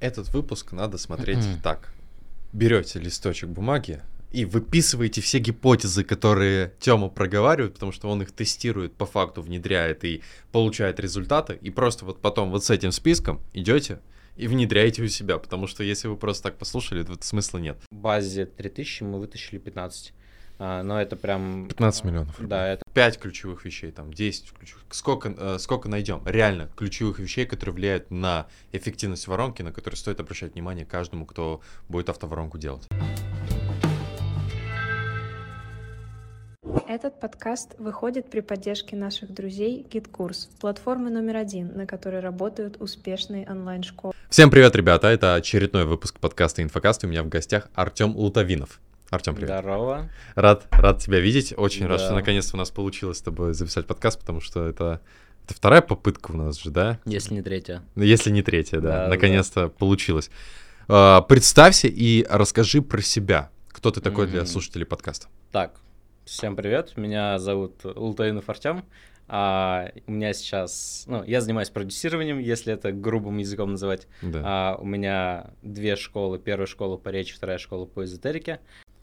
Этот выпуск надо смотреть так. Берете листочек бумаги и выписываете все гипотезы, которые Тёма проговаривает, потому что он их тестирует, по факту внедряет и получает результаты, и просто вот потом вот с этим списком идете и внедряете у себя, потому что если вы просто так послушали, то смысла нет. В базе 3000 мы вытащили 15. А, но это прям... 15 миллионов. Рублей. Да, это... 5 ключевых вещей, там 10 ключевых. Сколько, э, сколько найдем? Реально, ключевых вещей, которые влияют на эффективность воронки, на которые стоит обращать внимание каждому, кто будет автоворонку делать. Этот подкаст выходит при поддержке наших друзей GitKurs, платформы номер один, на которой работают успешные онлайн-школы. Всем привет, ребята! Это очередной выпуск подкаста «Инфокаст». У меня в гостях Артем Лутовинов. Артем, привет. Здорово. Рад, рад тебя видеть. Очень Да. рад, что наконец-то у нас получилось с тобой записать подкаст, потому что это, это вторая попытка у нас же, да? Если не третья. Ну, Если не третья, да. Да, да. наконец-то получилось. А, представься и расскажи про себя. Кто ты такой для слушателей подкаста? Так, всем привет. Меня зовут Лутаинов Артем. А, у меня сейчас... Ну, я занимаюсь продюсированием, если это грубым языком называть. Да. А, у меня две школы. Первая школа по речи, вторая школа по эзотерике.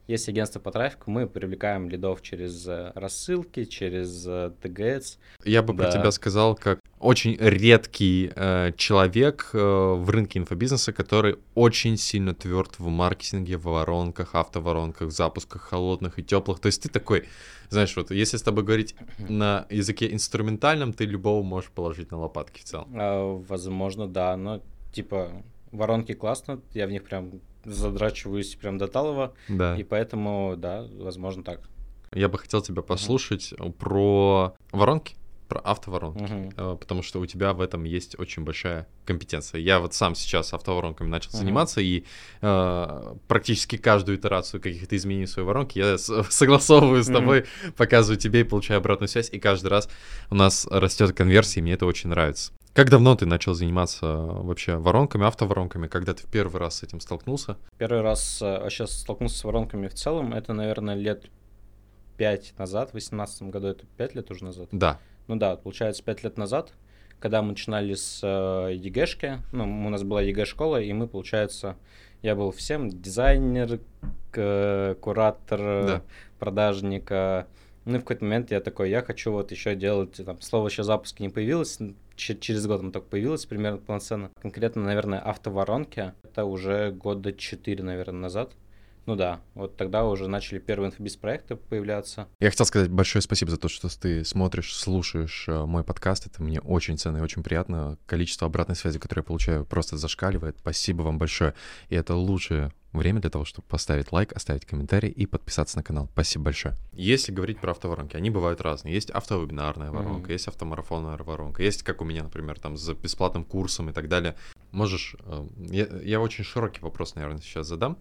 Есть агентство по трафику, мы привлекаем лидов через э, рассылки, через э, ТГС. Я бы про да. тебя сказал, как очень редкий э, человек э, в рынке инфобизнеса, который очень сильно тверд в маркетинге, в воронках, автоворонках, запусках холодных и теплых. То есть ты такой, знаешь, вот если с тобой говорить на языке инструментальном, ты любого можешь положить на лопатки в целом. А, возможно, да, но типа воронки классно, я в них прям задрачиваюсь прям до талого, Да. и поэтому, да, возможно так. Я бы хотел тебя послушать про воронки, про автоворонки. Э, потому что у тебя в этом есть очень большая компетенция. Я вот сам сейчас автоворонками начал Мгм. заниматься, и э, практически каждую итерацию каких-то изменений в своей воронке я согласовываю с тобой, показываю тебе и получаю обратную связь, и каждый раз у нас растет конверсия, и мне это очень нравится. Как давно ты начал заниматься э, вообще воронками, автоворонками, когда ты в первый раз с этим столкнулся? Первый раз э, вообще столкнулся с воронками в целом, это, наверное, лет пять назад, в 2018 году, это пять лет уже назад. Да. Ну да, получается, пять лет назад, когда мы начинали с э, ЕГЭшки, ну, у нас была ЕГЭ-школа, и мы, получается, я был всем дизайнер, куратор, Да. продажник. Ну и в какой-то момент я такой, я хочу вот еще делать, там, слово еще запуски не появилось, через год оно только появилось примерно полноценно. Конкретно, наверное, автоворонки, это уже года четыре, наверное, назад. Ну да, вот тогда уже начали первые инфобиз-проекты появляться. Я хотел сказать большое спасибо за то, что ты смотришь, слушаешь э, мой подкаст. Это мне очень ценно и очень приятно. Количество обратной связи, которое я получаю, просто зашкаливает. Спасибо вам большое. И это лучшее время для того, чтобы поставить лайк, оставить комментарий и подписаться на канал. Спасибо большое. Если говорить про автоворонки, они бывают разные. Есть автовебинарная воронка, Мгм. есть автомарафонная воронка, есть, как у меня, например, там с бесплатным курсом и так далее. Можешь... э, Я, я очень широкий вопрос, наверное, сейчас задам.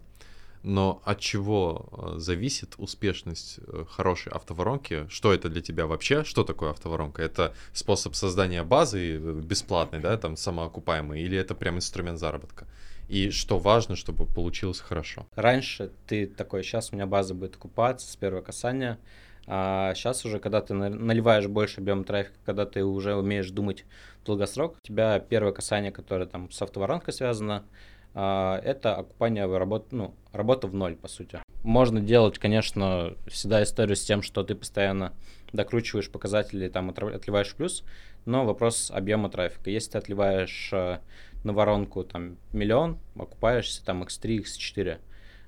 Но от чего э, зависит успешность э, хорошей автоворонки? Что это для тебя вообще? Что такое автоворонка? Это способ создания базы э, бесплатной, да, там самоокупаемой, или это прям инструмент заработка? И что важно, чтобы получилось хорошо? Раньше ты такой, сейчас у меня база будет окупаться с первого касания, а сейчас уже, когда ты на- наливаешь больше объем трафика, когда ты уже умеешь думать долгосрок, у тебя первое касание, которое там с автоворонкой связано, это окупание в работ- ну, работа в ноль, по сути. Можно делать, конечно, всегда историю с тем, что ты постоянно докручиваешь показатели, там отливаешь плюс, но вопрос объема трафика. Если ты отливаешь э, на воронку там миллион, окупаешься там x3, x4.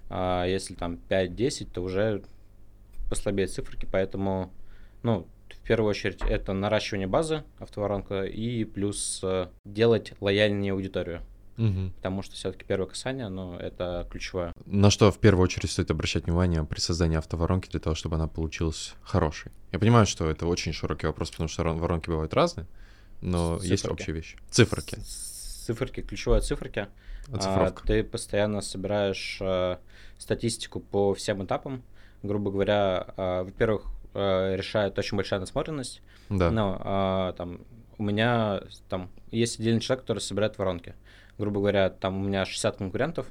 А если там 5-10, то уже послабее циферки, поэтому, ну, в первую очередь, это наращивание базы автоворонка и плюс э, делать лояльнее аудиторию, Мгм. потому что все-таки первое касание, ну, это ключевое. На что в первую очередь стоит обращать внимание при создании автоворонки для того, чтобы она получилась хорошей? Я понимаю, что это очень широкий вопрос, потому что ворон- воронки бывают разные, но есть Циферки. общие вещи. Циферки. Циферки, ключевая циферки. А, Оцифровка. ты постоянно собираешь э, статистику по всем этапам. Грубо говоря, э, во-первых, э, решает очень большая насмотренность. Да. Ну, а, там, у меня там есть отдельный человек, который собирает воронки. Грубо говоря, там у меня 60 конкурентов,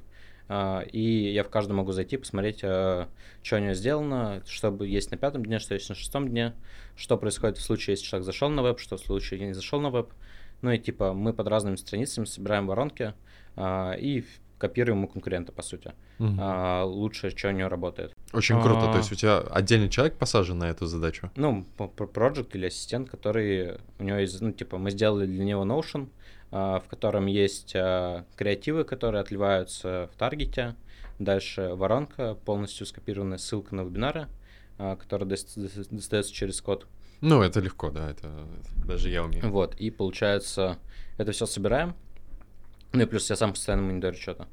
а, и я в каждом могу зайти, посмотреть, что у него сделано, что есть на пятом дне, что есть на шестом дне, что происходит в случае, если человек зашел на веб, что в случае, если не зашел на веб. Ну и типа мы под разными страницами собираем воронки, а, и копируем у конкурента, по сути. Мгм. А, лучше, что у него работает. Очень круто. а- То есть у тебя отдельный человек посажен на эту задачу? Ну, проект или ассистент, который у него есть, ну, типа, мы сделали для него Notion, а, в котором есть а, креативы, которые отливаются в таргете. Дальше воронка, полностью скопированная ссылка на вебинары, а, которая дос- дос- достается через код. Ну, это легко, да, это даже я умею. Вот, и получается, это все собираем. Ну и плюс я сам постоянно мониторю что-то.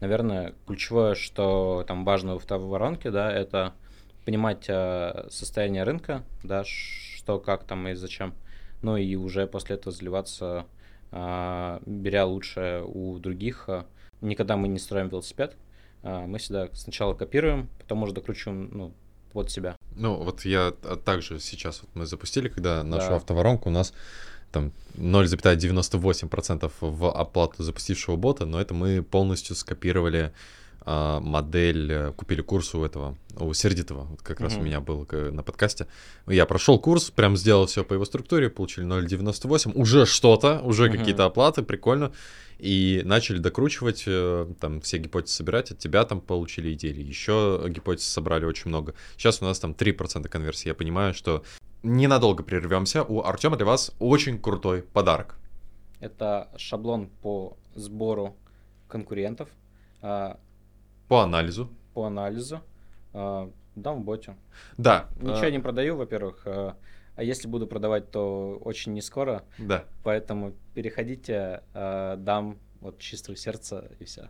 Наверное, ключевое, что там важно в второй воронке, да, это понимать состояние рынка, да, что, как там и зачем. Ну и уже после этого заливаться, а, беря лучшее у других. Никогда мы не строим велосипед. а, мы всегда сначала копируем, потом уже докручиваем ну, под себя. Ну, вот я также сейчас вот мы запустили, когда нашу Да. автоворонку, у нас там 0,98% в оплату запустившего бота, но это мы полностью скопировали модель, э, купили курс у этого, у Сердитова, вот как раз у меня был на подкасте. Я прошел курс, прям сделал все по его структуре, получили 0,98, уже что-то, уже Мгм. какие-то оплаты, прикольно. И начали докручивать, э, там все гипотезы собирать, от тебя там получили идеи, еще гипотез собрали очень много. Сейчас у нас там 3% конверсии. Я понимаю, что ненадолго прервемся. У Артема для вас очень крутой подарок. Это шаблон по сбору конкурентов, а, По анализу. по анализу. а, Дам в боте. Да. Ничего э, не продаю, во-первых. а а если буду продавать, то очень не скоро. Да. Поэтому переходите, дам от чистого сердца и все.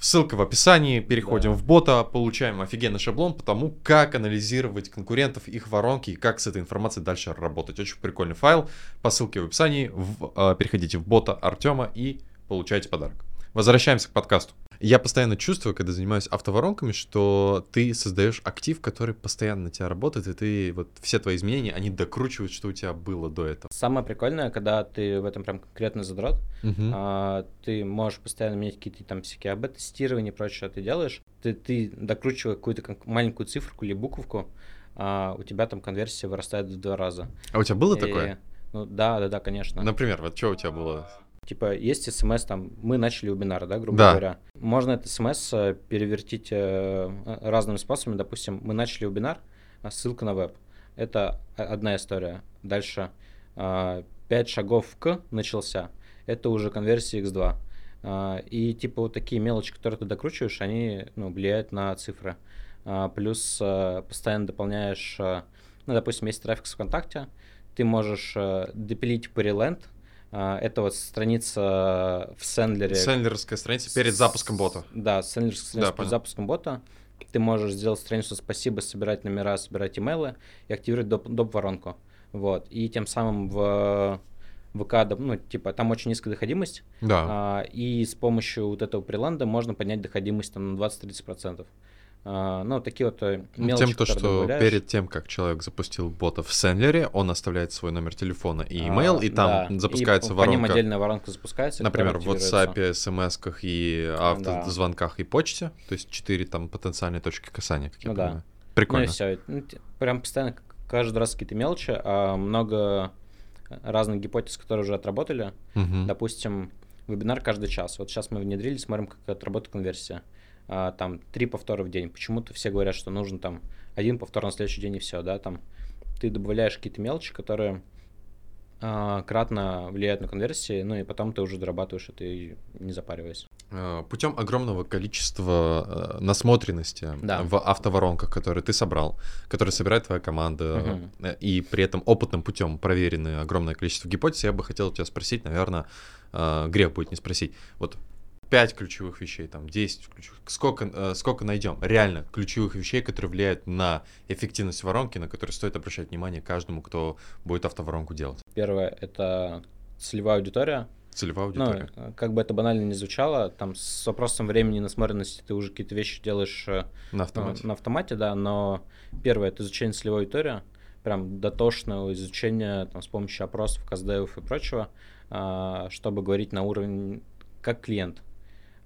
Ссылка в описании. Переходим Да. в бота, получаем офигенный шаблон по тому, как анализировать конкурентов, их воронки и как с этой информацией дальше работать. Очень прикольный файл. По ссылке в описании. В- э, переходите в бота Артема и получайте подарок. Возвращаемся к подкасту. Я постоянно чувствую, когда занимаюсь автоворонками, что ты создаешь актив, который постоянно на тебя работает, и ты вот все твои изменения, они докручивают, что у тебя было до этого. Самое прикольное, когда ты в этом прям конкретно задрот, Мгм. а, ты можешь постоянно менять какие-то там всякие АБ-тестирования и прочее, что ты делаешь. Ты, ты докручивая какую-то маленькую циферку или буковку, а, у тебя там конверсия вырастает в два раза. А у тебя было И- такое? Ну да, да, да, конечно. Например, вот что у тебя было? Типа, есть смс там, мы начали вебинар, да, грубо Да. говоря. Можно это смс э, перевертить э, разными способами. Допустим, мы начали вебинар, а ссылка на веб. Это одна история. Дальше 5 шагов к начался. Это уже конверсия x2. А, И типа вот такие мелочи, которые ты докручиваешь, они ну, влияют на цифры. Плюс э, постоянно дополняешь, э, ну, допустим, есть трафик с ВКонтакте, ты можешь э, а, это вот страница в Сендлере. Сендлерская страница перед запуском бота. Да, сендлерская страница Да, перед понял. запуском бота. Ты можешь сделать страницу спасибо, собирать номера, собирать имейлы и активировать доп, доп воронку. Вот. И тем самым в ВК, доп- ну, типа, там очень низкая доходимость, Да. а, и с помощью вот этого приланда можно поднять доходимость там, на 20-30%. А, ну, такие вот э, Ну, мелочи, Тем, то, что добавляешь. перед тем, как человек запустил бота в Сендлере, он оставляет свой номер телефона и А, имейл, и там да, запускается и по ним воронка. отдельная воронка запускается. Например, в. WhatsApp, смс и автозвонках и почте. То есть четыре там потенциальные точки касания, как я Ну да. понимаю. Прикольно. Ну и все. прям постоянно каждый раз какие-то мелочи, а много разных гипотез, которые уже отработали. Мгм. Допустим, вебинар каждый час. Вот сейчас мы внедрили, смотрим, как отработает конверсия. А, там три повтора в день. Почему-то все говорят, что нужно там один повтор на следующий день и все, да, там ты добавляешь какие-то мелочи, которые а, кратно влияют на конверсии, ну и потом ты уже дорабатываешь это и не запариваясь. Э, Путем огромного количества э, насмотренности Да. в автоворонках, которые ты собрал, которые собирает твоя команда, э, и при этом опытным путем проверены огромное количество гипотез, я бы хотел тебя спросить, наверное, э, грех будет не спросить. Вот пять ключевых вещей, там 10 ключевых, сколько, э, сколько найдем реально ключевых вещей, которые влияют на эффективность воронки, на которые стоит обращать внимание каждому, кто будет автоворонку делать. Первое — это целевая аудитория. Целевая Ну, аудитория. э, как бы это банально не звучало, там с вопросом времени и насмотренности ты уже какие-то вещи делаешь э, на ну, автомате. на автомате, да, но первое это изучение целевой аудитории, прям дотошного изучения там, с помощью опросов, каздевов и прочего, а, чтобы говорить на уровень как клиент.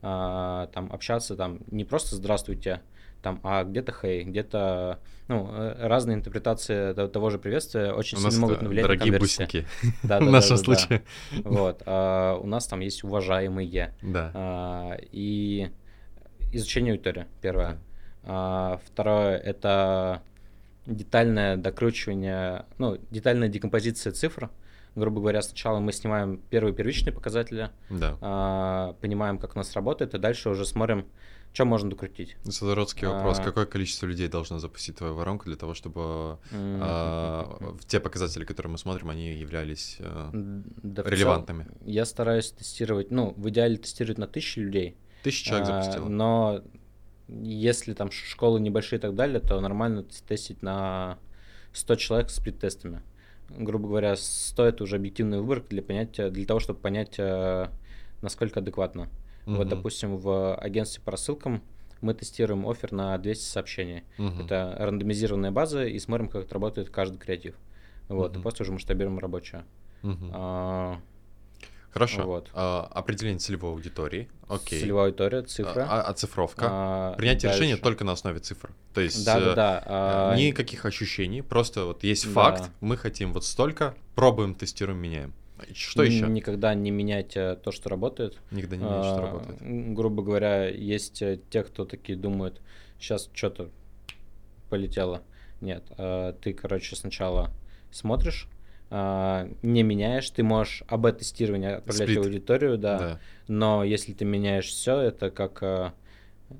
А, там общаться там не просто здравствуйте, там, а где-то хей, где-то, ну, э, разные интерпретации того же приветствия очень У сильно могут дорогие на конверсии. бусинки Да, в да, нашем да, да, да. случае. Вот, а у нас там есть уважаемые. Да. А, и изучение аудитории, первое. А, второе — это детальное докручивание, ну, детальная декомпозиция цифр. Грубо говоря, сначала мы снимаем первые первичные показатели, Да. а, понимаем, как у нас работает, и дальше уже смотрим, что можно докрутить. Задородский вопрос. А. Какое количество людей должно запустить твою воронку для того, чтобы М, а, те показатели, которые мы смотрим, они являлись э, Да, в целом релевантными? Я стараюсь тестировать, ну, в идеале тестировать на тысячу людей. Тысяча человек А, запустила. Но если там школы небольшие и так далее, то нормально тестить на 100 человек с предтестами. Грубо говоря, 100 это уже объективный выбор для понятия, для того, чтобы понять, э, насколько адекватно. Вот, Мгм. допустим, в агентстве по рассылкам мы тестируем офер на 200 сообщений. Мгм. Это рандомизированная база, и смотрим, как работает каждый креатив. Вот, и Мгм. после уже масштабируем рабочее. Мгм. А, Хорошо. вот. А, определение целевой аудитории. Окей. Целевая аудитория, цифра. А, а оцифровка. А, Принятие решения дальше. только на основе цифр. То есть Да, э, да, да. а, никаких ощущений, просто вот есть Да. факт, мы хотим вот столько, пробуем, тестируем, меняем. Что еще? Никогда не менять э, то, что работает. Никогда не меняешь, что А, работает. Грубо говоря, есть э, те, кто такие думают, сейчас что-то полетело. Нет, ты, короче, сначала смотришь, а, не меняешь, ты можешь об тестировании отправлять Сплит. аудиторию, да, Да. но если ты меняешь все, это как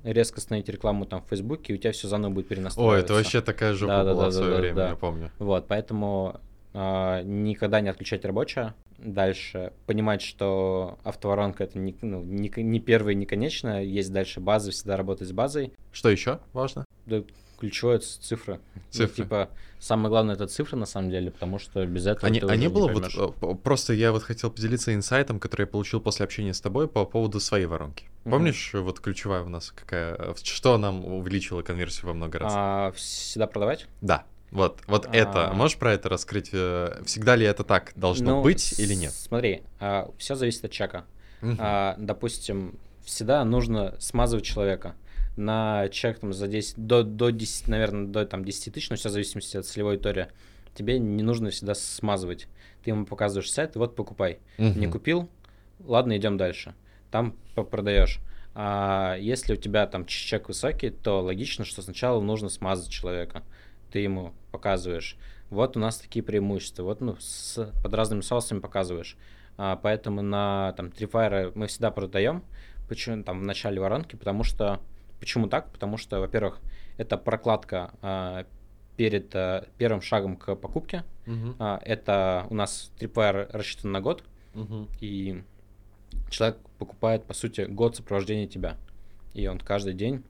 резко остановить рекламу там в Фейсбуке, и у тебя все заново будет О, перенастраиваться. это вообще такая жопа Да-да-да-да-да-да. была в свое время, я помню. Вот, поэтому а, никогда не отключать рабочее. Дальше понимать, что автоворонка это не, ну, не, не первое, не конечное. Есть дальше база, всегда работать с базой. Что еще важно? Да, ключевое это цифры. Ну, типа, самое главное это цифры на самом деле, потому что без этого А не, ты а уже не было вот, поймёшь. э, просто я вот хотел поделиться инсайтом, который я получил после общения с тобой по поводу своей воронки. Мгм. Помнишь, вот ключевая у нас какая, э, что нам увеличило конверсию во много раз? А, всегда продавать? Да, вот, вот это, А. можешь про это раскрыть? э, Всегда ли это так должно Ну, быть или нет? Смотри, все зависит от чека. Мгм. А, допустим, всегда нужно смазывать человека на чек там, за 10, до, до 10, наверное, до там, 10 тысяч, но все в зависимости от целевой аудитории. Тебе не нужно всегда смазывать. Ты ему показываешь сайт, вот покупай. Не Мгм. купил? Ладно, идем дальше. Там продаешь. А если у тебя там чек высокий, то логично, что сначала нужно смазать человека. Ты ему показываешь. Вот у нас такие преимущества. Вот ну, с, под разными соусами показываешь. А, поэтому на там Tripwire мы всегда продаем. Почему там в начале воронки? Потому что почему так? Потому что, во-первых, это прокладка а, перед а, первым шагом к покупке. Мгм. А, это у нас Tripwire рассчитан на год, Мгм. и человек покупает, по сути, год сопровождения тебя. И он каждый день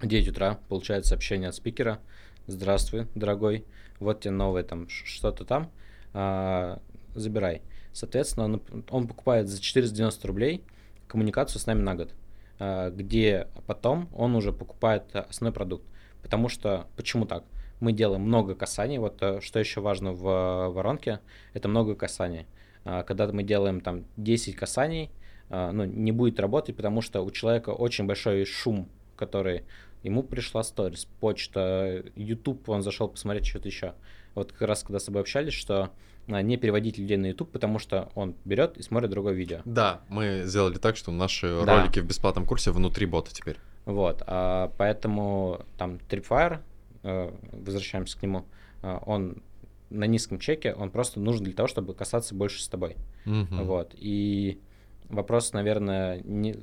в 9 утра получает сообщение от спикера. Здравствуй, дорогой. Вот тебе новое там что-то там. а, забирай. Соответственно, он, он покупает за 490 рублей коммуникацию с нами на год, где потом он уже покупает а, основной продукт. Потому что, почему так? Мы делаем много касаний. Вот э, что еще важно в э, воронке, это много касаний. А, Когда мы делаем там 10 касаний, а, ну, не будет работать, потому что у человека очень большой шум, который ему пришла сторис, почта, YouTube, он зашел посмотреть что-то еще. Вот как раз когда с тобой общались, что а, не переводить людей на YouTube, потому что он берет и смотрит другое видео. Да, мы сделали так, что наши Да. ролики в бесплатном курсе внутри бота теперь. Вот, а, поэтому там Tripwire, э, возвращаемся к нему, а, он на низком чеке, он просто нужен для того, чтобы касаться больше с тобой. Мгм. Вот. И вопрос, наверное, не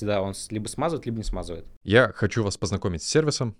всегда он либо смазывает, либо не смазывает. Я хочу вас познакомить с сервисом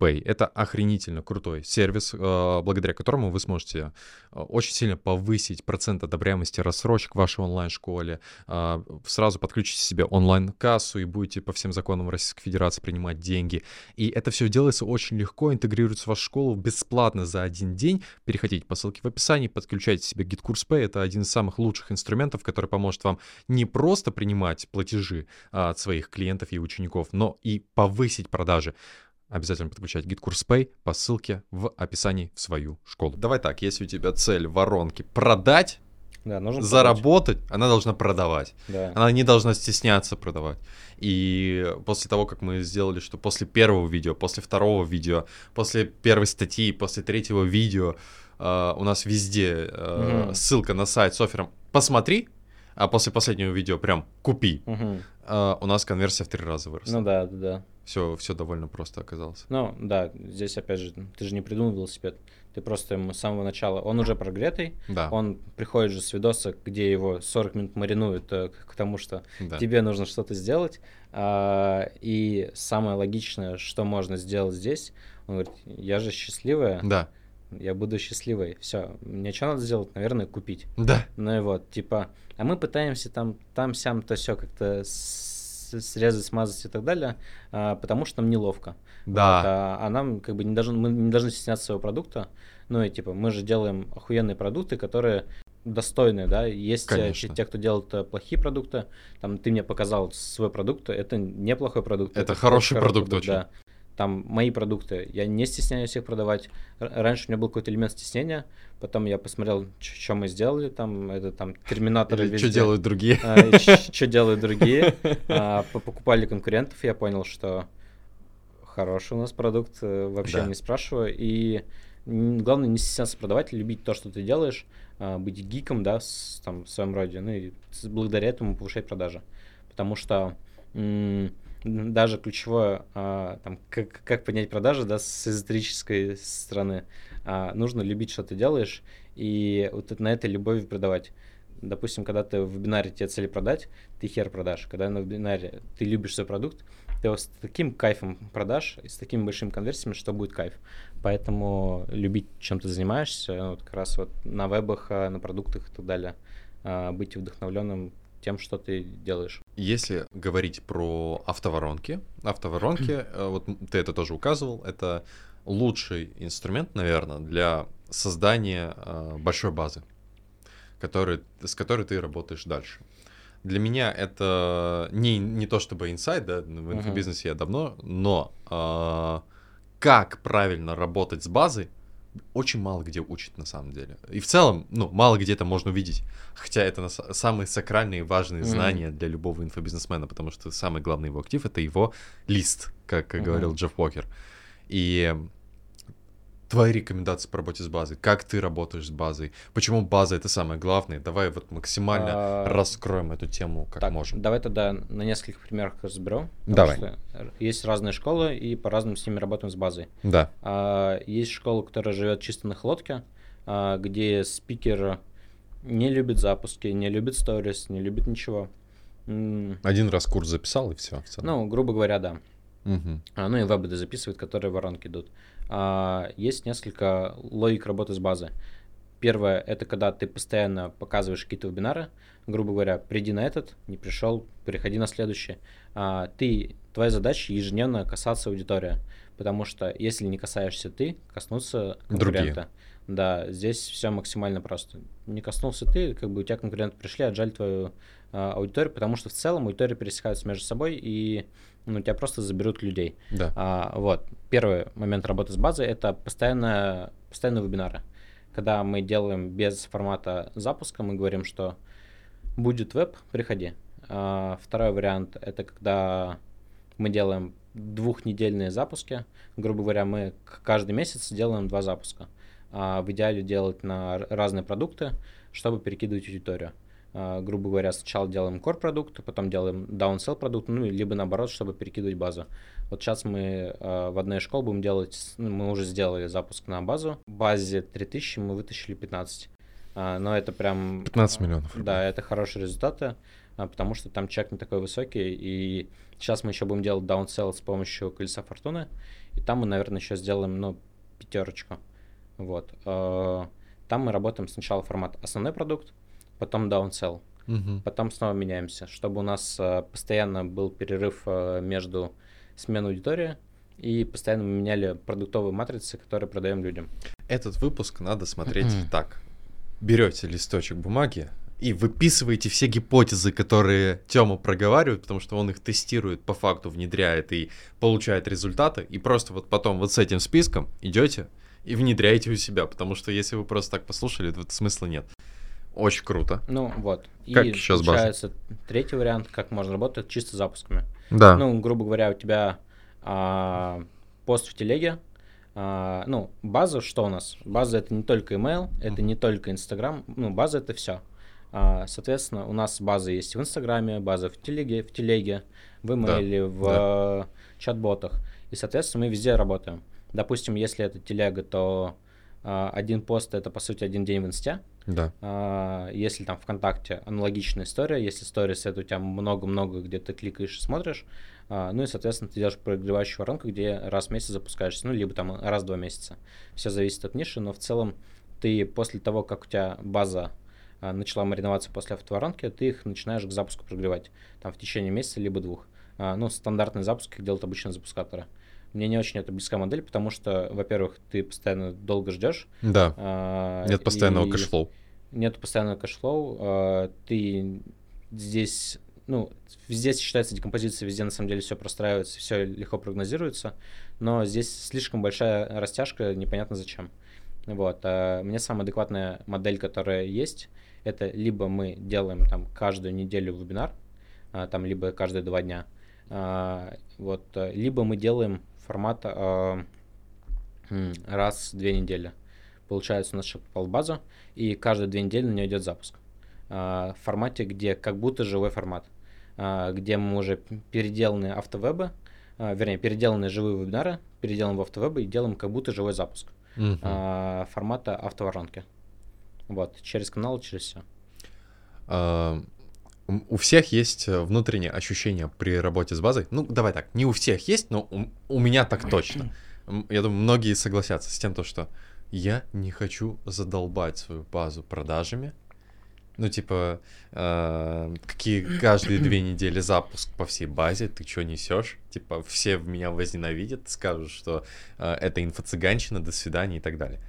Pay. Это охренительно крутой сервис, э, благодаря которому вы сможете э, очень сильно повысить процент одобряемости рассрочек в вашей онлайн-школе, э, сразу подключите себе онлайн-кассу и будете по всем законам Российской Федерации принимать деньги. И это все делается очень легко, интегрируется в вашу школу бесплатно за один день. Переходите по ссылке в описании, подключайте себе Pay. Это один из самых лучших инструментов, который поможет вам не просто принимать платежи от своих клиентов и учеников, но и повысить продажи. Обязательно подключать GitKurs Pay по ссылке в описании в свою школу. Давай так, если у тебя цель воронки продать, Да, нужно продать. заработать, она должна продавать. Да. Она не должна стесняться продавать. И после того, как мы сделали, что после первого видео, после второго видео, после первой статьи, после третьего видео, э, у нас везде э, Мгм. ссылка на сайт с оффером «посмотри», а после последнего видео прям «купи», Мгм. э, у нас конверсия в три раза выросла. Ну да, да, да. Все, все довольно просто оказалось. Ну, да, здесь опять же, ты же не придумал велосипед. Ты просто ему с самого начала, он уже прогретый, Да, он приходит же с видоса, где его 40 минут маринуют э, к к тому, что да. тебе нужно что-то сделать. а, И самое логичное, что можно сделать здесь, он говорит, я же счастливая, Да, я буду счастливой. Все, мне что надо сделать? Наверное, купить. да, Ну и вот, типа, а мы пытаемся там, там, сям, то все как-то срезать, смазать и так далее, а, потому что нам неловко. Вот, да. а, а нам как бы не должны, мы не должны стесняться своего продукта. Ну и типа мы же делаем охуенные продукты, которые достойные, да. Есть э, Конечно. те, кто делает э, плохие продукты. Там ты мне показал свой продукт, это неплохой продукт. Это очень хороший продукт очень. Да. Там мои продукты, я не стесняюсь их продавать. Раньше у меня был какой-то элемент стеснения, потом я посмотрел, что мы сделали, там, это там терминаторы Или что делают другие? что делают другие. А, по- Покупали конкурентов, я понял, что хороший у нас продукт, э, вообще Да. не спрашиваю. И главное не стесняться продавать, любить то, что ты делаешь, а, быть гиком, да, с- там, в своем роде, ну и благодаря этому повышать продажи. Потому что м, даже ключевое, а, там, как, как поднять продажи, да, с эзотерической стороны, а, нужно любить, что ты делаешь, и вот на этой любовью продавать. Допустим, когда ты в вебинаре тебе цели продать, ты хер продашь. Когда на вебинаре ты любишь свой продукт, ты его с таким кайфом продашь и с такими большими конверсиями, что будет кайф. Поэтому любить, чем ты занимаешься, вот как раз вот на вебах, а, на продуктах и так далее, быть вдохновленным тем, что ты делаешь. Если говорить про автоворонки, автоворонки, э, вот ты это тоже указывал, это лучший инструмент, наверное, для создания э, большой базы, который, с которой ты работаешь дальше. Для меня это не, не то чтобы инсайт, да, в Мгм. инфобизнесе я давно, но э, как правильно работать с базой, очень мало где учат на самом деле. И в целом, ну, мало где это можно увидеть. Хотя это на са- самые сакральные и важные Мгм. знания для любого инфобизнесмена, потому что самый главный его актив — это его лист, как Мгм. говорил Джефф Уокер. И твои рекомендации по работе с базой, как ты работаешь с базой, почему база — это самое главное. Давай вот максимально А, раскроем эту тему как так, можем. давай тогда на нескольких примерах разберем. Давай. что есть разные школы, и по-разному с ними работаем с базой. Да, А, есть школа, которая живет чисто на хлодке, а, где спикер не любит запуски, не любит сторис, не любит ничего. Один раз курс записал, и все. Ну, грубо говоря, да. Мгм. А, ну и вебы записывает, которые воронки идут. Есть несколько логик работы с базой. Первое это когда ты постоянно показываешь какие-то вебинары, грубо говоря, приди на этот, не пришел, переходи на следующий. А, ты, твоя задача ежедневно касаться аудитории, потому что если не касаешься ты, коснуться Другие. конкурента. Да, здесь все максимально просто. Не коснулся ты, как бы у тебя конкуренты пришли, отжали твою а, аудиторию, потому что в целом аудитории пересекаются между собой, и ну, тебя просто заберут людей. Да. А, вот. Первый момент работы с базой это постоянно, постоянные вебинары. Когда мы делаем без формата запуска, мы говорим, что будет веб, приходи. А, второй вариант это когда мы делаем двухнедельные запуски. Грубо говоря, мы каждый месяц делаем два запуска. А, в идеале делать на разные продукты, чтобы перекидывать аудиторию. А, грубо говоря, сначала делаем core продукт, потом делаем downsell продукт, ну, либо наоборот, чтобы перекидывать базу. Вот сейчас мы а, в одной из школ будем делать, ну, мы уже сделали запуск на базу. В базе 3000 мы вытащили 15. А, но это прям... 15 миллионов рублей. Да, это хорошие результаты, а, потому что там чек не такой высокий. И сейчас мы еще будем делать downsell с помощью колеса фортуны. И там мы, наверное, еще сделаем, ну, пятерочку. Вот. А, Там мы работаем сначала формат основной продукт, потом downsell. Мгм. Потом снова меняемся, чтобы у нас а, постоянно был перерыв а, между сменой аудитории и постоянно мы меняли продуктовые матрицы, которые продаем людям. Этот выпуск надо смотреть так. Берете листочек бумаги и выписываете все гипотезы, которые Тёма проговаривает, потому что он их тестирует, по факту внедряет и получает результаты, и просто вот потом вот с этим списком идете и внедряете у себя, потому что если вы просто так послушали, то смысла нет. Очень круто. Ну вот. Как и сейчас база? получается третий вариант, как можно работать чисто запусками. Да. Ну, грубо говоря, у тебя а, пост в телеге, а, ну, база что у нас? База это не только email, это не только Instagram, ну, база это все. А, соответственно, у нас база есть в Инстаграме, база в телеге, в телеге, в имейле, в да. чат-ботах. И, соответственно, мы везде работаем. Допустим, если это телега, то а, один пост это по сути один день в инсте. Да. А, если там ВКонтакте аналогичная история, если сторис это у тебя много-много, где ты кликаешь и смотришь, а, ну и, соответственно, ты делаешь прогревающую воронку, где раз в месяц запускаешься, ну, либо там раз в два месяца. Все зависит от ниши, но в целом ты после того, как у тебя база а, начала мариноваться после автоворонки, ты их начинаешь к запуску прогревать, там в течение месяца либо двух. А, ну, стандартный запуск, как делают обычно запускаторы. Мне не очень это близкая модель, потому что, во-первых, ты постоянно долго ждешь. Да. а, Нет постоянного cash flow. Нет постоянного cash flow. а, Ты здесь, ну, везде считается декомпозиция, везде на самом деле все простраивается, все легко прогнозируется, но здесь слишком большая растяжка, непонятно зачем. Вот. а Мне самая адекватная модель, которая есть, это либо мы делаем там каждую неделю вебинар, а, там либо каждые два дня, а, вот, либо мы делаем формат а, м, раз в две недели. Получается, у нас человек попал в базу, и каждые две недели на нее идет запуск. А, В формате, где как будто живой формат, а, где мы уже переделаны автовебы, а, вернее, переделанные живые вебинары, переделаны в автовебы и делаем как будто живой запуск Мгм. а, формата автоворонки. Вот, через канал, через все. М, У всех есть э, внутреннее ощущение при работе с базой. Ну, давай так, не у всех есть, но у, у меня так точно. Я думаю, многие согласятся с тем, то, что я не хочу задолбать свою базу продажами. Ну, типа, э, какие каждые две недели запуск по всей базе, ты что несешь? Типа, все в меня возненавидят, скажут, что э, это инфо-цыганщина, до свидания и так далее.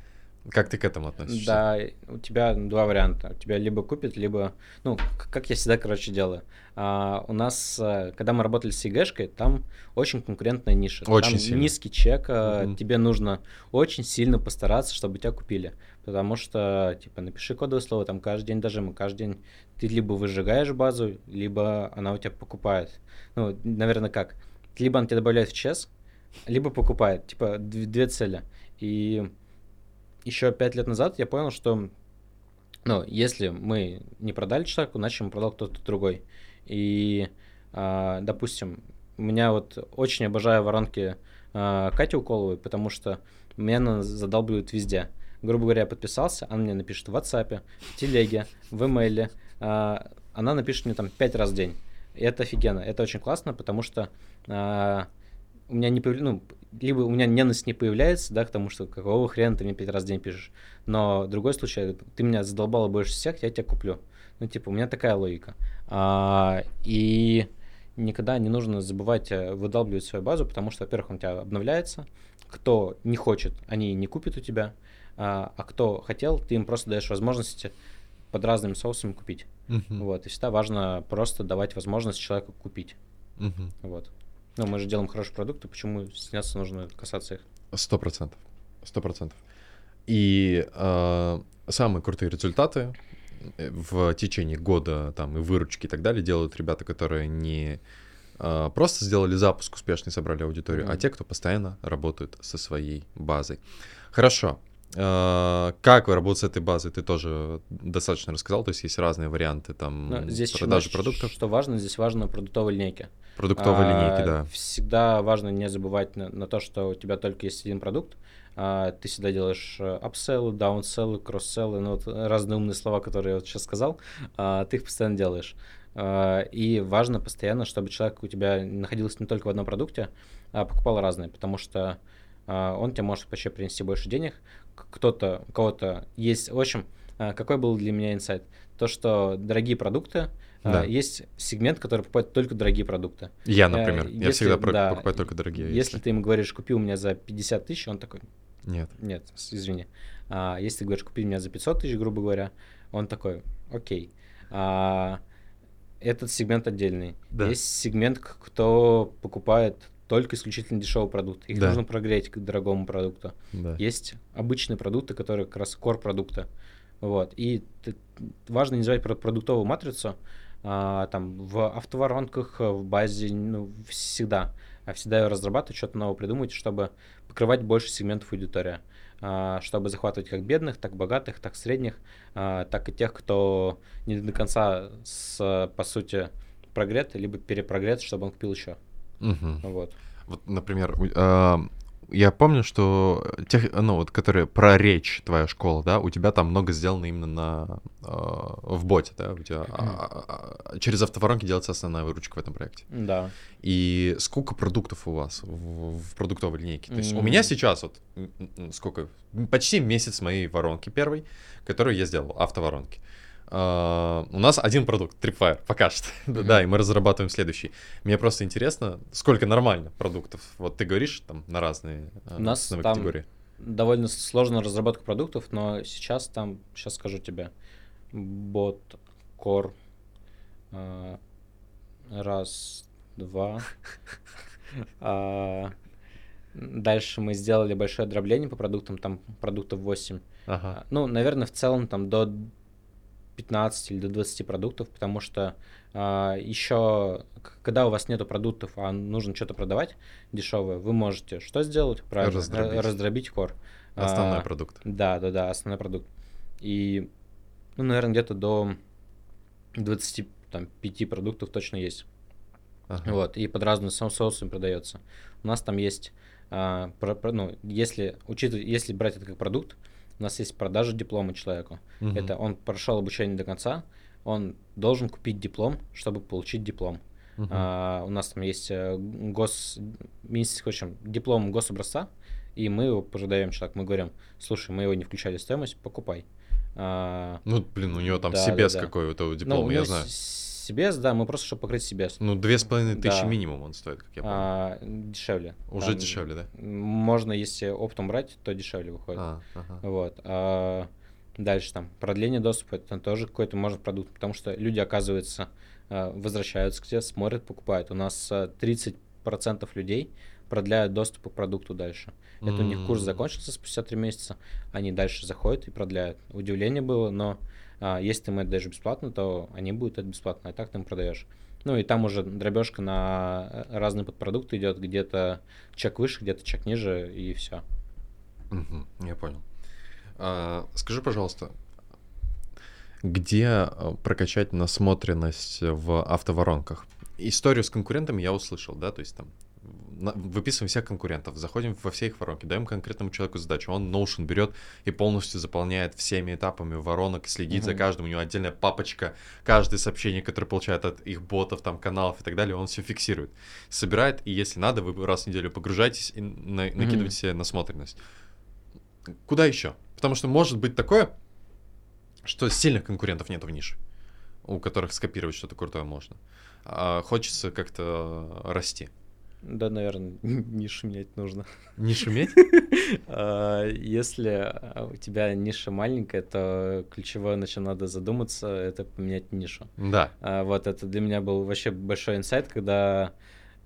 Как ты к этому относишься? Да, у тебя два варианта. У тебя либо купят, либо... Ну, как я всегда, короче, делаю. А, у нас, э, когда мы работали с ЕГЭшкой, там очень конкурентная ниша. Очень там сильно. низкий чек, Мгм. тебе нужно очень сильно постараться, чтобы тебя купили. Потому что, типа, напиши кодовое слово, там каждый день дожимы, каждый день ты либо выжигаешь базу, либо она у тебя покупает. Ну, наверное, как? Либо она тебя добавляет в ЧС, либо покупает. Типа, дв- две цели. И еще пять лет назад я понял, что ну, если мы не продали человеку, значит, ему продал кто-то другой. И, а, допустим, меня вот очень обожаю воронки а, Кати Уколовой, потому что меня она задалбливает везде. Грубо говоря, я подписался, она мне напишет в WhatsApp, в телеге, в имейле. а, она напишет мне там пять раз в день. И это офигенно, это очень классно, потому что а, у меня не появ- ну, либо у меня ненависть не появляется, да, к тому, что какого хрена ты мне пять раз в день пишешь. Но другой случай, ты меня задолбала больше всех, я тебя куплю. Ну, типа, у меня такая логика. А, и никогда не нужно забывать э, выдалбливать свою базу, потому что, во-первых, он у тебя обновляется. Кто не хочет, они не купят у тебя. А, а кто хотел, ты им просто даешь возможности под разными соусами купить. Мгм. Вот. И всегда важно просто давать возможность человеку купить. Мгм. Вот. Ну, мы же делаем хорошие продукты, почему стесняться нужно касаться их? Сто процентов. Сто процентов. И э, самые крутые результаты э, в течение года там и выручки и так далее делают ребята, которые не э, просто сделали запуск успешный, собрали аудиторию, а Мгм. те, кто постоянно работают со своей базой. Хорошо. Э, Как вы работаете с этой базой, ты тоже достаточно рассказал, то есть есть разные варианты там Ну, здесь еще, продажи знаешь, продуктов, Что важно, здесь важно продуктовые линейки. продуктовые А, линейки, да. Всегда важно не забывать на, на то, что у тебя только есть один продукт. А, ты всегда делаешь апселлы, даунселлы, кросселлы, ну вот разные умные слова, которые я вот сейчас сказал, а, ты их постоянно делаешь. А, и важно постоянно, чтобы человек у тебя находился не только в одном продукте, а покупал разные, потому что а, он тебе может вообще принести больше денег. Кто-то, у кого-то есть... В общем, а, какой был для меня инсайт? То, что дорогие продукты, а, Да. есть сегмент, который покупает только дорогие продукты. Я, э, например, я если- всегда про- да, покупаю только дорогие. Если ты ему говоришь, купи у меня за 50 тысяч, он такой, Нет. нет, извини. А, если ты говоришь, купи меня за 500 тысяч, грубо говоря, он такой, окей. А, этот сегмент отдельный. Да. Есть сегмент, кто покупает только исключительно дешевый продукт. Их Да. нужно прогреть к дорогому продукту. Да. Есть обычные продукты, которые как раз core продукты. Вот. И важно не забывать про продуктовую матрицу. А, там в автоворонках, в базе, ну, всегда. А всегда ее разрабатывать, что-то новое придумать, чтобы покрывать больше сегментов аудитории. А, чтобы захватывать как бедных, так богатых, так средних, а, так и тех, кто не до конца, с, по сути, прогрет, либо перепрогрет, чтобы он купил еще. Мгм. Вот. Вот, например, у- а, я помню, что тех, ну вот, которые про речь твоя школа, да, у тебя там много сделано именно на а, в боте, да, у тебя а, а, а, через автоворонки делается основная выручка в этом проекте. Да. И сколько продуктов у вас в, в продуктовой линейке? То есть у М. меня сейчас вот сколько? Почти месяц моей воронки первой, которую я сделал, автоворонки. А, у нас один продукт, Tripwire, пока что. Да, Мгм. Да, и мы разрабатываем следующий. Мне просто интересно, сколько нормально продуктов. Вот ты говоришь там на разные а, У нас там категории. довольно сложная разработка продуктов, но сейчас там, сейчас скажу тебе, бот, core, а, раз, два. Дальше мы сделали большое дробление по продуктам, там продуктов 8. Ага. Ну, наверное, в целом там до 15 или до 20 продуктов, потому что еще, когда у вас нету продуктов, а нужно что-то продавать дешевое, вы можете что сделать? Правильно, Раздробить. ра- раздробить кор. Основной А, продукт. Да, да, да, основной продукт. И, ну, наверное, где-то до 25 продуктов точно есть. Ага. Вот, и под разными со- соусами продается. У нас там есть, а, про- про- ну, если учитывать, если брать это как продукт, у нас есть продажа диплома человеку. Мгм. Это он прошел обучение до конца, он должен купить диплом, чтобы получить диплом. Мгм. А, у нас там есть э, гос, в общем, диплом гособразца, и мы его продаем человеку. Мы говорим, слушай, мы его не включали в стоимость, покупай. А, Ну, блин, у него там Да, себес да. какой-то ну, диплом, у я знаю. с- Себес, да, мы просто, чтобы покрыть себес. Ну, две с половиной тысячи Да. минимум он стоит, как я помню. А, дешевле. Уже Там, дешевле, да? Можно, если оптом брать, то дешевле выходит. А, ага. Вот. А дальше там продление доступа, это тоже какой-то может продукт, потому что люди, оказывается, а, возвращаются к тебе, смотрят, покупают. У нас а, 30% людей продляют доступ к продукту дальше. Это у них курс закончился спустя 3 месяца, они дальше заходят и продляют. Удивление было, но если ты им это даешь бесплатно, то они будут это бесплатно, а так ты им продаешь. Ну и там уже дробежка на э, разные подпродукты идет, где-то чек выше, где-то чек ниже, и все. Мгм, я понял. А, скажи, пожалуйста, где а, прокачать насмотренность в автоворонках? Историю с конкурентами я услышал, да, то есть там выписываем всех конкурентов, заходим во все их воронки, даем конкретному человеку задачу, он Notion берет и полностью заполняет всеми этапами воронок, следит за Мгм. каждым, у него отдельная папочка, каждое сообщение, которое получает от их ботов, там, каналов и так далее, он все фиксирует, собирает, и если надо, вы раз в неделю погружаетесь и на- накидываете себе насмотренность. Куда еще? Потому что может быть такое, что сильных конкурентов нет в нише, у которых скопировать что-то крутое можно. А хочется как-то расти. Да, наверное, нишу менять нужно. Не шуметь? А, Если а, у тебя ниша маленькая, то ключевое, на чем надо задуматься, это поменять нишу. Да. А, Вот это для меня был вообще большой инсайт, когда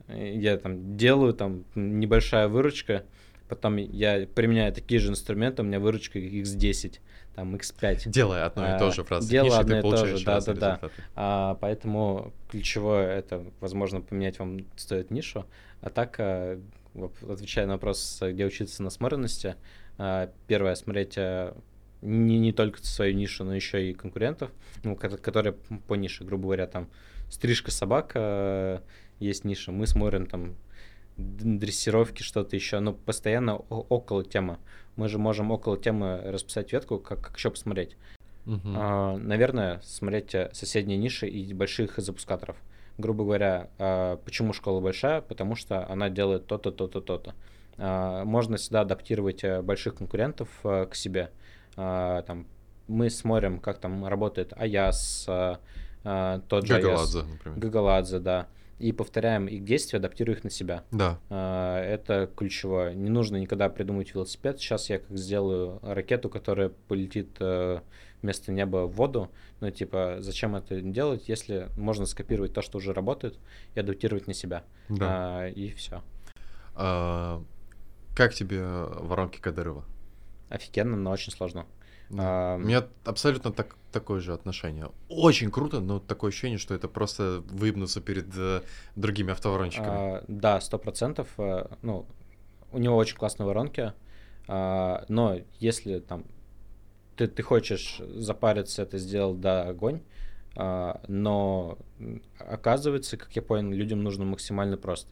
э, я там делаю там небольшая выручка, потом я применяю такие же инструменты, у меня выручка x10, там x5. Делая одно и А, то же в разных делая одно и то же, да-да-да. А, поэтому ключевое это, возможно, поменять вам стоит нишу. А так, а, отвечая на вопрос, где учиться насмотренности, а, первое, смотреть не, не только свою нишу, но еще и конкурентов, ну, ко- которые по нише, грубо говоря, там стрижка собак есть ниша, мы смотрим там дрессировки, что-то еще, но постоянно о- около темы. Мы же можем около темы расписать ветку, как, как еще посмотреть. Мгм. А, Наверное, смотреть э, соседние ниши и больших запускаторов. Грубо говоря, а, почему школа большая? Потому что она делает то-то, то-то, то-то. А, Можно всегда адаптировать э, больших конкурентов э, к себе. А, Там, мы смотрим, как там работает Аяс, а, а, тот же Гагаладзе, например. Гагаладзе, да. И повторяем их действия, адаптируя их на себя. Да. А, Это ключевое. Не нужно никогда придумать велосипед. Сейчас я как сделаю ракету, которая полетит э, вместо неба в воду. Ну, типа, зачем это делать, если можно скопировать то, что уже работает, и адаптировать на себя. Да. А, И все. А, Как тебе воронки Кадырова? Офигенно, но очень сложно. Да. А, У меня абсолютно так, такое же отношение. Очень круто, но такое ощущение, что это просто выебнуться перед э, другими автоворонщиками. А, да, сто процентов. э, Ну, у него очень классные воронки, а, но если там ты, ты хочешь запариться, это сделал, да, огонь, а, но оказывается, как я понял, людям нужно максимально просто.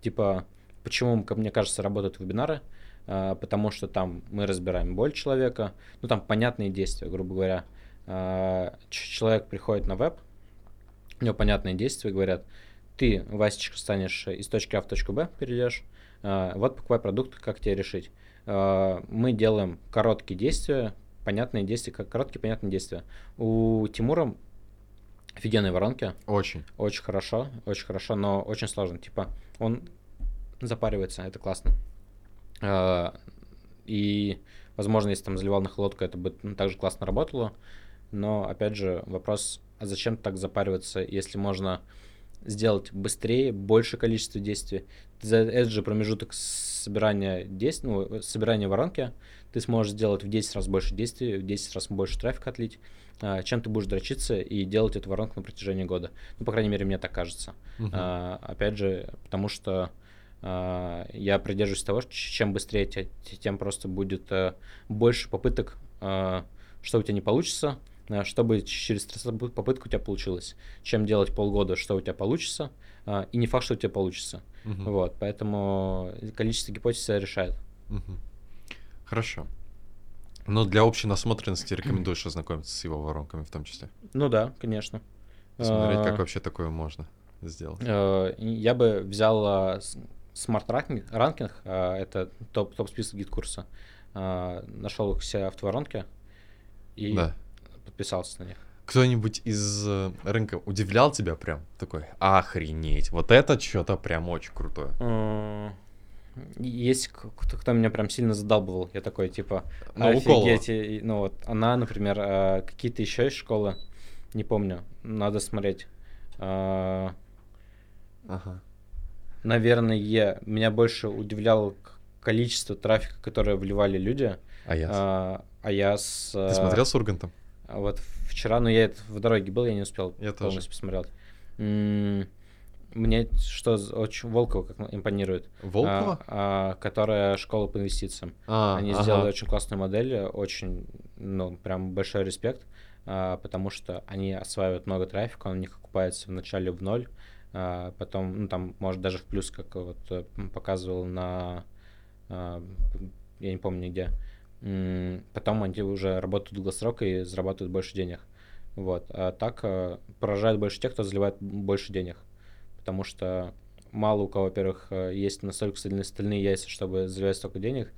Типа, почему, как мне кажется, работают вебинары? А, Потому что там мы разбираем боль человека, ну там понятные действия, грубо говоря. А, Человек приходит на веб, у него понятные действия, говорят, ты, Васечка, станешь из точки А в точку Б, перейдешь, а, вот покупай продукт, как тебе решить. Мы делаем короткие действия, понятные действия, как короткие понятные действия. У Тимура офигенные воронки, Очень. очень хорошо, очень хорошо, но очень сложно. Типа, он запаривается, это классно. А, И, возможно, если там заливал на холодку, это бы ну, также классно работало. Но, опять же, вопрос, а зачем так запариваться, если можно сделать быстрее, больше количество действий. За этот же промежуток собирания действий, ну, собирания воронки, ты сможешь сделать в 10 раз больше действий, в 10 раз больше трафика отлить, а, чем ты будешь дрочиться и делать эту воронку на протяжении года. Ну, по крайней мере, мне так кажется. Мгм. А, опять же, потому что я придерживаюсь того, что чем быстрее, те- те- тем просто будет а, больше попыток, а, что у тебя не получится, а, чтобы через 30 попытку у тебя получилось. Чем делать полгода, что у тебя получится, а, и не факт, что у тебя получится. Мгм. Вот, поэтому количество гипотез решает. Мгм. Хорошо. Но для общей насмотренности рекомендуешь ознакомиться с его воронками в том числе. Ну да, конечно. Посмотреть, как А, вообще такое можно сделать. Э, Я бы взял с- Smart Ranking, Ranking, а, это топ, топ-список GetCourse а, а, нашел их все автоворонки и Да. подписался на них. Кто-нибудь из э, рынка удивлял тебя прям? Такой, охренеть, вот это что-то прям очень крутое. М, Есть кто, кто меня прям сильно задалбывал, я такой, типа, Ну, офигеть, и- ну вот, она, например, а, какие-то еще есть школы, не помню, надо смотреть. Ага. Наверное, меня больше удивляло количество трафика, которое вливали люди. А я? А, а я с... Ты смотрел с Ургантом? А Вот вчера, ну я это в дороге был, я не успел Я тоже. полностью посмотреть. М, Мне что очень Волкова как импонирует. Волкова? А, а, которая школа по инвестициям. А, Они ага. сделали очень классную модель, очень, ну, прям большой респект, а, потому что они осваивают много трафика, он у них окупается вначале в ноль, потом, ну, там, может, даже в плюс, как вот э, показывал на, а, я не помню где. Потом они уже работают долгосрок и зарабатывают больше денег. Вот. А так э, поражает больше тех, кто заливает больше денег. Потому что мало у кого, во-первых, э, есть настолько стальные, стальные яйца, чтобы заливать столько денег,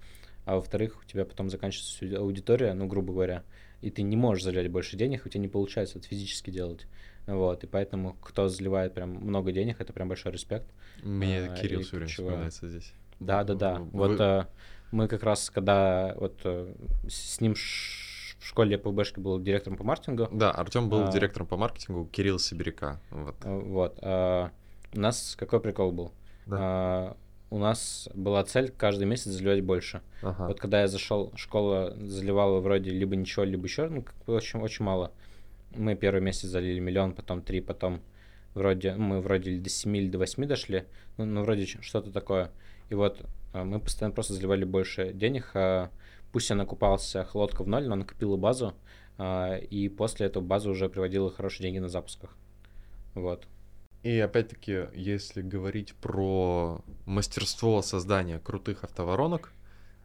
а во-вторых, у тебя потом заканчивается аудитория, ну, грубо говоря, и ты не можешь заливать больше денег, у тебя не получается это физически делать. Вот, и поэтому, кто заливает прям много денег, это прям большой респект. Мне а, Кирилл все время вспоминается здесь. Да, да, да. Вы- Вот э, мы как раз, когда вот э, с ним в школе по БЭшке был директором по маркетингу, Да, Артем был А. директором по маркетингу, Кирилл Сибиряка. Вот. э, вот, э, у нас какой прикол был? Да. А, у нас была цель каждый месяц заливать больше. Ага. Вот когда я зашел, школа заливала вроде либо ничего, либо еще, ну, как бы очень, очень мало. Мы первый месяц залили миллион, потом три, потом вроде, мы вроде до 7 или до 8 дошли, ну, ну, вроде что-то такое. И вот а, мы постоянно просто заливали больше денег, а, пусть я накупался хлодка в ноль, но накопила базу, а, и после этого база уже приводила хорошие деньги на запусках. Вот. И опять-таки, если говорить про мастерство создания крутых автоворонок,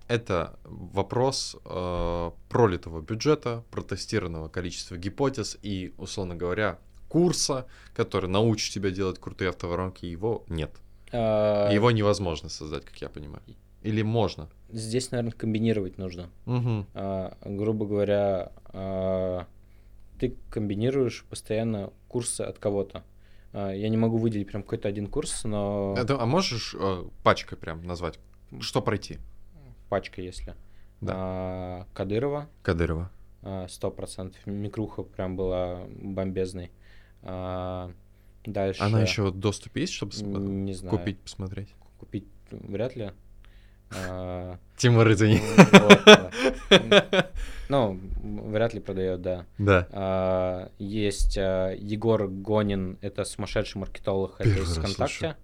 это вопрос э, пролитого бюджета, протестированного количества гипотез и, условно говоря, курса, который научит тебя делать крутые автоворонки, его нет. А, Его невозможно создать, как я понимаю. Или можно? Здесь, наверное, комбинировать нужно. Угу. А, грубо говоря, а, ты комбинируешь постоянно курсы от кого-то. А, я не могу выделить прям какой-то один курс, но Это, а можешь э, пачкой прям назвать? Что пройти? Пачка, если. Да. А, Кадырова, Кадырова. а, сто процентов. Микруха прям была бомбезной. А, дальше. Она еще в доступе есть, чтобы Не знаю. купить, посмотреть? Купить вряд ли. А, Тимур, извини. Ну, вряд ли продает, да. Да. А, Есть Егор Гонин, это сумасшедший маркетолог, из ВКонтакте.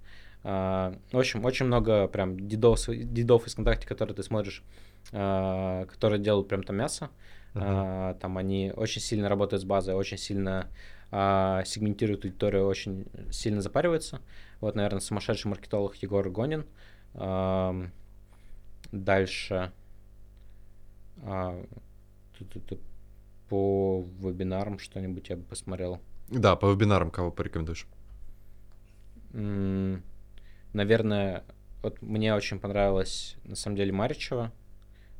А, В общем, очень много прям дедов, дедов из ВКонтакте, которые ты смотришь, а, которые делают прям там мясо. А, Там они очень сильно работают с базой, очень сильно а, сегментируют аудиторию, очень сильно запариваются. Вот, наверное, сумасшедший маркетолог Егор Гонин. Дальше а, ту-ту-ту, по вебинарам что-нибудь я бы посмотрел. Да, по вебинарам кого порекомендуешь? М, Наверное, вот мне очень понравилась на самом деле Маричева,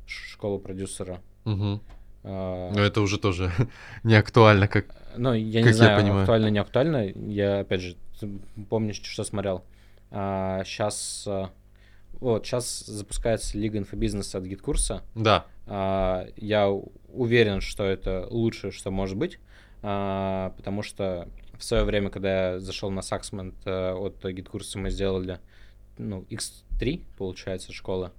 школа продюсера. Мгм. А, Но это уже тоже не актуально, как... Ну, я Как не я знаю, понимаю. актуально, не актуально. Я, опять же, помню, что смотрел. сейчас, вот, сейчас запускается Лига инфобизнеса от GetCourse а. Да, А, я уверен, что это лучшее, что может быть, а, потому что в свое время, когда я зашел на Саксмент э, от GetCourse а, мы сделали ну, X3, получается, школа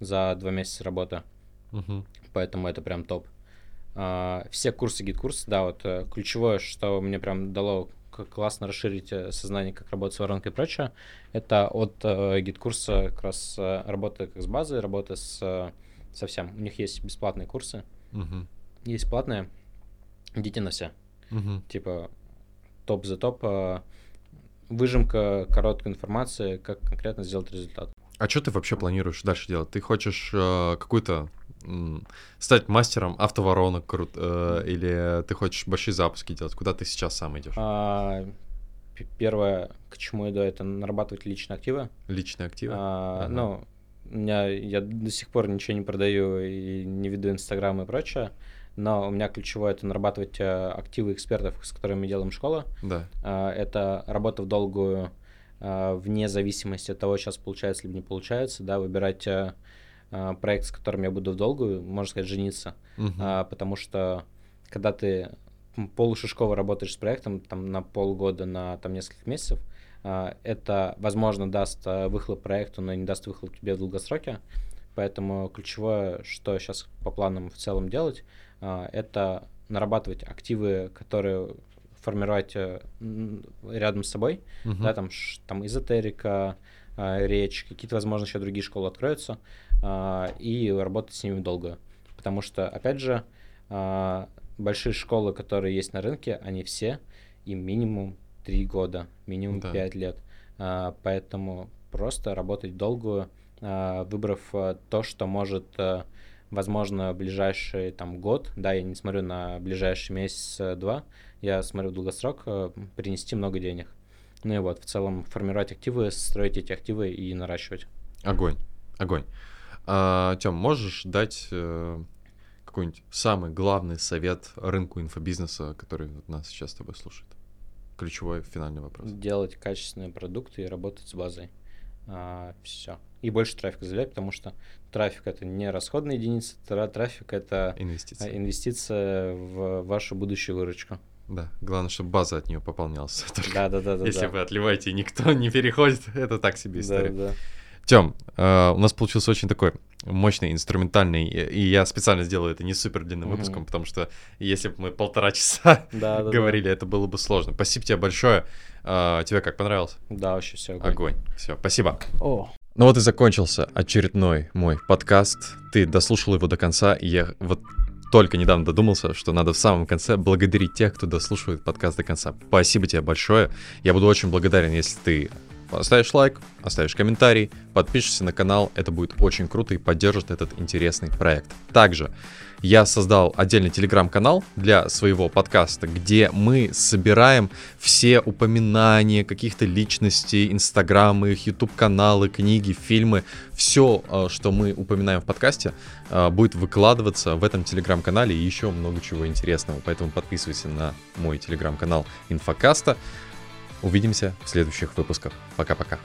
за два месяца работы, Мгм. поэтому это прям топ. А, все курсы GetCourse, да, вот э, ключевое, что мне прям дало классно расширить э, сознание, как работать с воронкой и прочее, это от э, GetCourse а как раз э, работа как с базой, работа с, э, со всем. У них есть бесплатные курсы, Мгм. есть платные, идите на все. Мгм. Типа топ за топ, э, выжимка короткой информации, как конкретно сделать результат. А что ты вообще планируешь дальше делать? Ты хочешь э, какую-то м, стать мастером автоворонок крут, э, или ты хочешь большие запуски делать? Куда ты сейчас сам идешь? А, первое, к чему иду, это нарабатывать личные активы. Личные активы? А, Ага. Ну, меня, я до сих пор ничего не продаю и не веду Инстаграм и прочее, но у меня ключевое это нарабатывать э, активы экспертов, с которыми мы делаем школу. Да. А, Это работа в долгую, а, вне зависимости от того, сейчас получается либо не получается, да, выбирать а, проект, с которым я буду в долгую, можно сказать, жениться. А, потому что когда ты полушишково работаешь с проектом там на полгода, на там несколько месяцев, а, это, возможно, даст выхлоп проекту, но не даст выхлоп тебе в долгосроке. Поэтому ключевое, что сейчас по планам в целом делать, это нарабатывать активы, которые формировать э, рядом с собой, Мгм. да, там, там эзотерика, а, речь, какие-то, возможно, еще другие школы откроются, а, и работать с ними долго. Потому что, опять же, а, большие школы, которые есть на рынке, они все, им минимум 3 года, минимум Да. 5 лет. А, Поэтому просто работать долгую, а, выбрав а, то, что может, а, возможно, ближайший там год, да, я не смотрю на ближайший месяц-два, я смотрю в долгосрок, а, принести много денег. Ну и вот, в целом, формировать активы, строить эти активы и наращивать. Огонь. Огонь. А, Тем, можешь дать э, какой-нибудь самый главный совет рынку инфобизнеса, который нас сейчас с тобой слушает? Ключевой финальный вопрос. Делать качественные продукты и работать с базой. Все. И больше трафика заявлять, потому что трафик это не расходная единица, тра- трафик это а, Инвестиции. инвестиция в вашу будущую выручку. Да, главное, чтобы база от нее пополнялась. Только Да, да, да, да. Если да. вы отливаете, и никто не переходит, это так себе Да, история. да. Тем, э, у нас получился очень такой мощный, инструментальный, и и я специально сделаю это не супер длинным выпуском, потому что если бы мы полтора часа Да, да, да. говорили, это было бы сложно. Спасибо тебе большое. Э, Тебе как понравилось? Да, вообще все. Огонь. Все, спасибо. О, Ну вот и закончился очередной мой подкаст. Ты дослушал его до конца, и я вот только недавно додумался, что надо в самом конце благодарить тех, кто дослушивает подкаст до конца. Спасибо тебе большое. Я буду очень благодарен, если ты оставишь лайк, оставишь комментарий, подпишешься на канал. Это будет очень круто и поддержит этот интересный проект. Также я создал отдельный телеграм-канал для своего подкаста, где мы собираем все упоминания каких-то личностей, инстаграмы, их ютуб-каналы, книги, фильмы, все, что мы упоминаем в подкасте, э, будет выкладываться в этом телеграм-канале и еще много чего интересного. Поэтому подписывайся на мой телеграм-канал Инфокаста. Увидимся в следующих выпусках. Пока-пока.